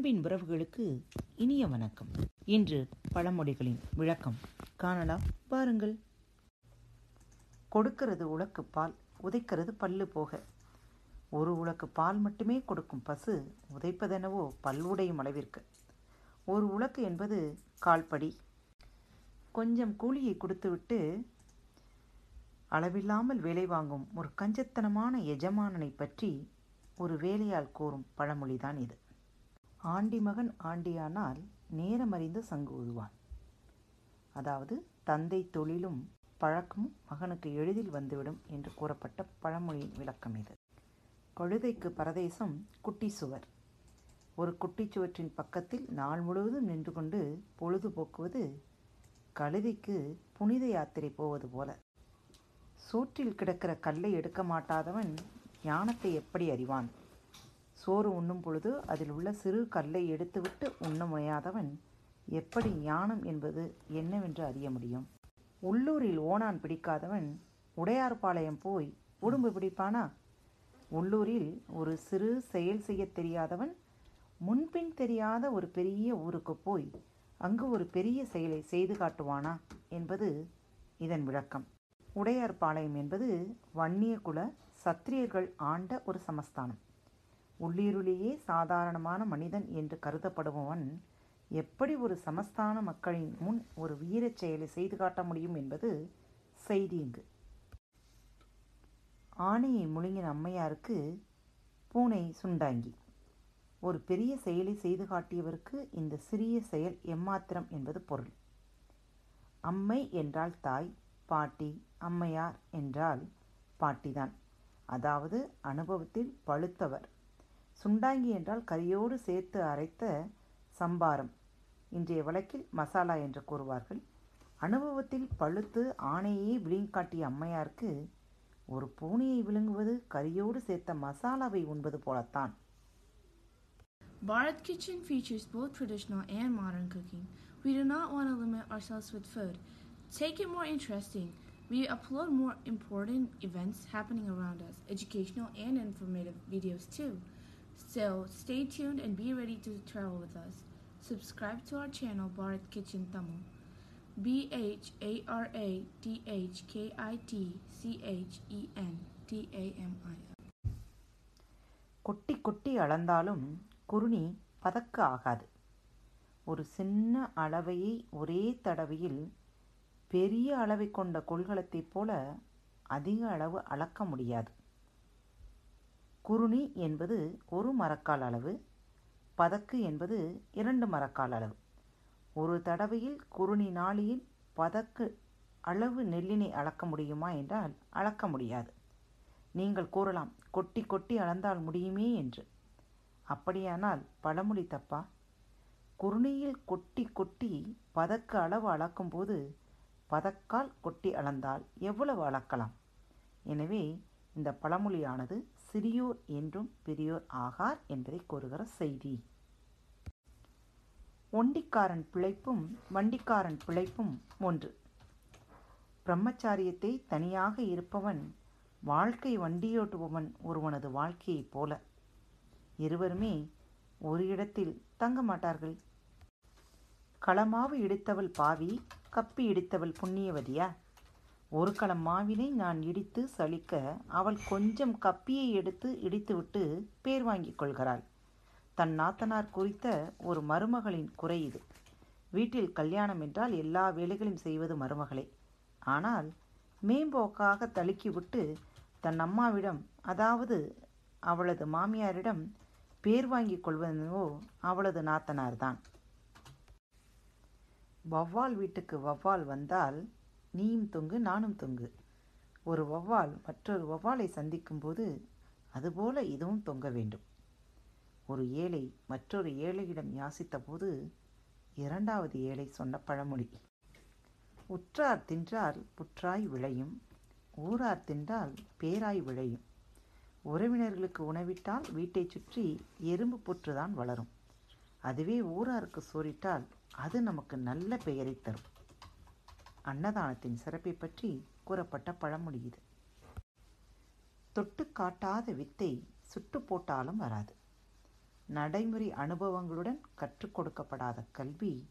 அன்பின் உறவுகளுக்கு இனிய வணக்கம். இன்று பழமொழிகளின் விளக்கம் காணலாம். பாருங்கள். கொடுக்கிறது உலக்கு பால் உதைக்கிறது பல்லு போக. ஒரு உலக்கு பால் மட்டுமே கொடுக்கும் பசு உதைப்பதெனவோ பல்வுடையும் அளவிற்கு. ஒரு உலக்கு என்பது கால்படி. கொஞ்சம் கூலியை கொடுத்துவிட்டு அளவில்லாமல் வேலை வாங்கும் ஒரு கஞ்சத்தனமான எஜமானனை பற்றி ஒரு வேலையால் கூறும் பழமொழிதான் இது. ஆண்டி மகன் ஆண்டியானால் நேரமறிந்து சங்கு ஊதுவான் அதாவது தந்தை தொழிலும் பழக்கமும் மகனுக்கு எளிதில் வந்துவிடும் என்று கூறப்பட்ட பழமொழியின் விளக்கம் இது. கழுதைக்கு பரதேசம் குட்டி சுவர். ஒரு குட்டி சுவற்றின் பக்கத்தில் நாள் முழுவதும் நின்று கொண்டு பொழுதுபோக்குவது கழுதைக்கு புனித யாத்திரை போவது போல. சோற்றில் கிடக்கிற கல்லை எடுக்க மாட்டாதவன் ஞானத்தை எப்படி அறிவான்? சோறு உண்ணும் பொழுது அதில் உள்ள சிறு கல்லை எடுத்துவிட்டு உண்ண முனையாதவன் எப்படி ஞானம் என்பது என்னவென்று அறிய முடியும்? உள்ளூரில் ஓனான் பிடிக்காதவன் உடையார்பாளையம் போய் உடும்பு பிடிப்பானா? உள்ளூரில் ஒரு சிறு செயல் செய்ய தெரியாதவன் முன்பின் தெரியாத ஒரு பெரிய ஊருக்கு போய் அங்கு ஒரு பெரிய செயலை செய்து காட்டுவானா என்பது இதன் விளக்கம். உடையார்பாளையம் என்பது வன்னியகுல சத்திரியர்கள் ஆண்ட ஒரு சமஸ்தானம். உள்ளிருளியே சாதாரணமான மனிதன் என்று கருதப்படுபவன் எப்படி ஒரு சமஸ்தான மக்களின் முன் ஒரு வீரச் செயலை செய்து காட்ட முடியும் என்பது செய்தி இங்கு. ஆணையை முழுங்கின அம்மையாருக்கு பூனை சுண்டாங்கி. ஒரு பெரிய செயலை செய்து காட்டியவருக்கு இந்த சிறிய செயல் எம்மாத்திரம் என்பது பொருள். அம்மை என்றால் தாய் பாட்டி அம்மையார் என்றால் பாட்டிதான். அதாவது அனுபவத்தில் பழுத்தவர். சுண்டாங்கி என்றால் கரியோடு சேர்த்து அரைத்த சம்பாரம் இன்றைய வழக்கில் மசாலா என்று கூறுவார்கள் அனுபவத்தில் பழுத்து ஆணையே விழுங்காட்டிய அம்மையாருக்கு ஒரு பூனையை விழுங்குவது கரியோடு சேர்த்த மசாலாவை உண்பது போலத்தான் Bharat Kitchen features both traditional and modern cooking. We do not want to limit ourselves with food. Take it more interesting. We upload more important events happening around us, educational and informative videos too. So stay tuned and be ready to travel with us. Subscribe to our channel Bharat Kitchen Tamil. B H A R A T H K I T C H E N T A M I L. கொட்டி கொட்டி அளந்தாலும் குருணி பதக்க ஆகாது ஒரு சின்ன அளவையை ஒரே தடவையில் பெரிய அளவை கொண்ட கொள்கலத்தைப் போல அதிக அளவு அளக்க முடியாது குருணி என்பது ஒரு மரக்கால் அளவு பதக்கு என்பது இரண்டு மரக்கால் அளவு. ஒரு தடவையில் குருணி நாளியில் பதக்கு அளவு நெல்லினை அளக்க முடியுமா என்றால் அளக்க முடியாது. நீங்கள் கூறலாம் கொட்டி கொட்டி அளந்தால் முடியுமே என்று. அப்படியானால் பழமொழி தப்பா? குருணியில் கொட்டி கொட்டி பதக்கு அளவு அளக்கும்போது பதக்கால் கொட்டி அளந்தால் எவ்வளவு அளக்கலாம்? எனவே இந்த பழமொழியானது சிறியோர் என்றும் பெரியோர் ஆகார் என்பதை கூறுகிற செய்தி. ஒண்டிக்காரன் பிழைப்பும் வண்டிக்காரன் பிழைப்பும் ஒன்று. பிரம்மச்சாரியத்தை தனியாக இருப்பவன் வாழ்க்கை வண்டியோட்டுபவன் ஒருவனது வாழ்க்கையைப் போல. இருவருமே ஒரு இடத்தில் தங்க மாட்டார்கள். களமாவு இடித்தவள் பாவி கப்பி இடித்தவள் புண்ணியவதியா? ஒரு களம் மாவினை நான் இடித்து சலிக்க அவள் கொஞ்சம் கப்பியை எடுத்து இடித்துவிட்டு பேர் வாங்கிக் கொள்கிறாள். தன் நாத்தனார் குறித்த ஒரு மருமகளின் குறை இது. வீட்டில் கல்யாணம் என்றால் எல்லா வேலைகளையும் செய்வது மருமகளே. ஆனால் மேம்போக்காக தழுக்கிவிட்டு தன் அம்மாவிடம் அதாவது அவளது மாமியாரிடம் பேர் வாங்கிக் கொள்வதோ அவளது நாத்தனார்தான். வவ்வால் வீட்டுக்கு வவ்வால் வந்தால் நீயும் தொங்கு நானும் தொங்கு. ஒரு வௌவால் மற்றொரு வௌவாலை சந்திக்கும்போது அதுபோல இதுவும் தொங்க வேண்டும். ஒரு ஏழை மற்றொரு ஏழையிடம் யாசித்தபோது இரண்டாவது ஏழை சொன்ன பழமொழி. உற்றார் தின்றால் புற்றாய் விளையும் ஊரார் தின்றால் பேராய் விளையும். உறவினர்களுக்கு உணவிட்டால் வீட்டைச் சுற்றி எறும்பு புற்றுதான் வளரும். அதுவே ஊராருக்கு சோறிட்டால் அது நமக்கு நல்ல பெயரை தரும். அன்னதானத்தின் சிறப்பை பற்றி கூறப்பட்ட பழமொழி இது. தொட்டு காட்டாத வித்தை சுட்டு போட்டாலும் வராது. நடைமுறை அனுபவங்களுடன் கற்றுக் கொடுக்கப்படாத கல்வி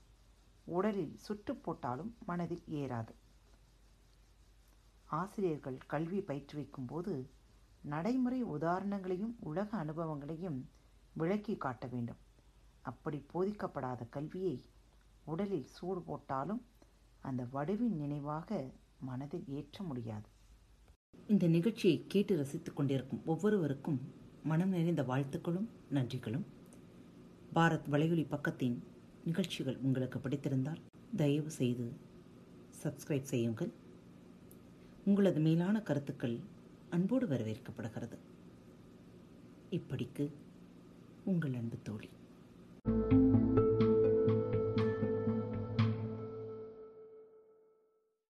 உடலில் சுட்டு போட்டாலும் மனதில் ஏறாது. ஆசிரியர்கள் கல்வி பயிற்றுவிக்கும் போது நடைமுறை உதாரணங்களையும் உலக அனுபவங்களையும் விளக்கி காட்ட வேண்டும். அப்படி போதிக்கப்படாத கல்வியை உடலில் சூடு போட்டாலும் அந்த வடுவின் நினைவாக மனதில் ஏற்ற முடியாது. இந்த நிகழ்ச்சியை கேட்டு ரசித்துக் கொண்டிருக்கும் ஒவ்வொருவருக்கும் மனம் நிறைந்த வாழ்த்துக்களும் நன்றிகளும். பாரத் வலையொலி பக்கத்தின் நிகழ்ச்சிகள் உங்களுக்கு பிடித்திருந்தால் தயவு செய்து சப்ஸ்கிரைப் செய்யுங்கள். உங்களது மேலான கருத்துக்கள் அன்போடு வரவேற்கப்படுகிறது. இப்படிக்கு உங்கள் அன்பு தோழி.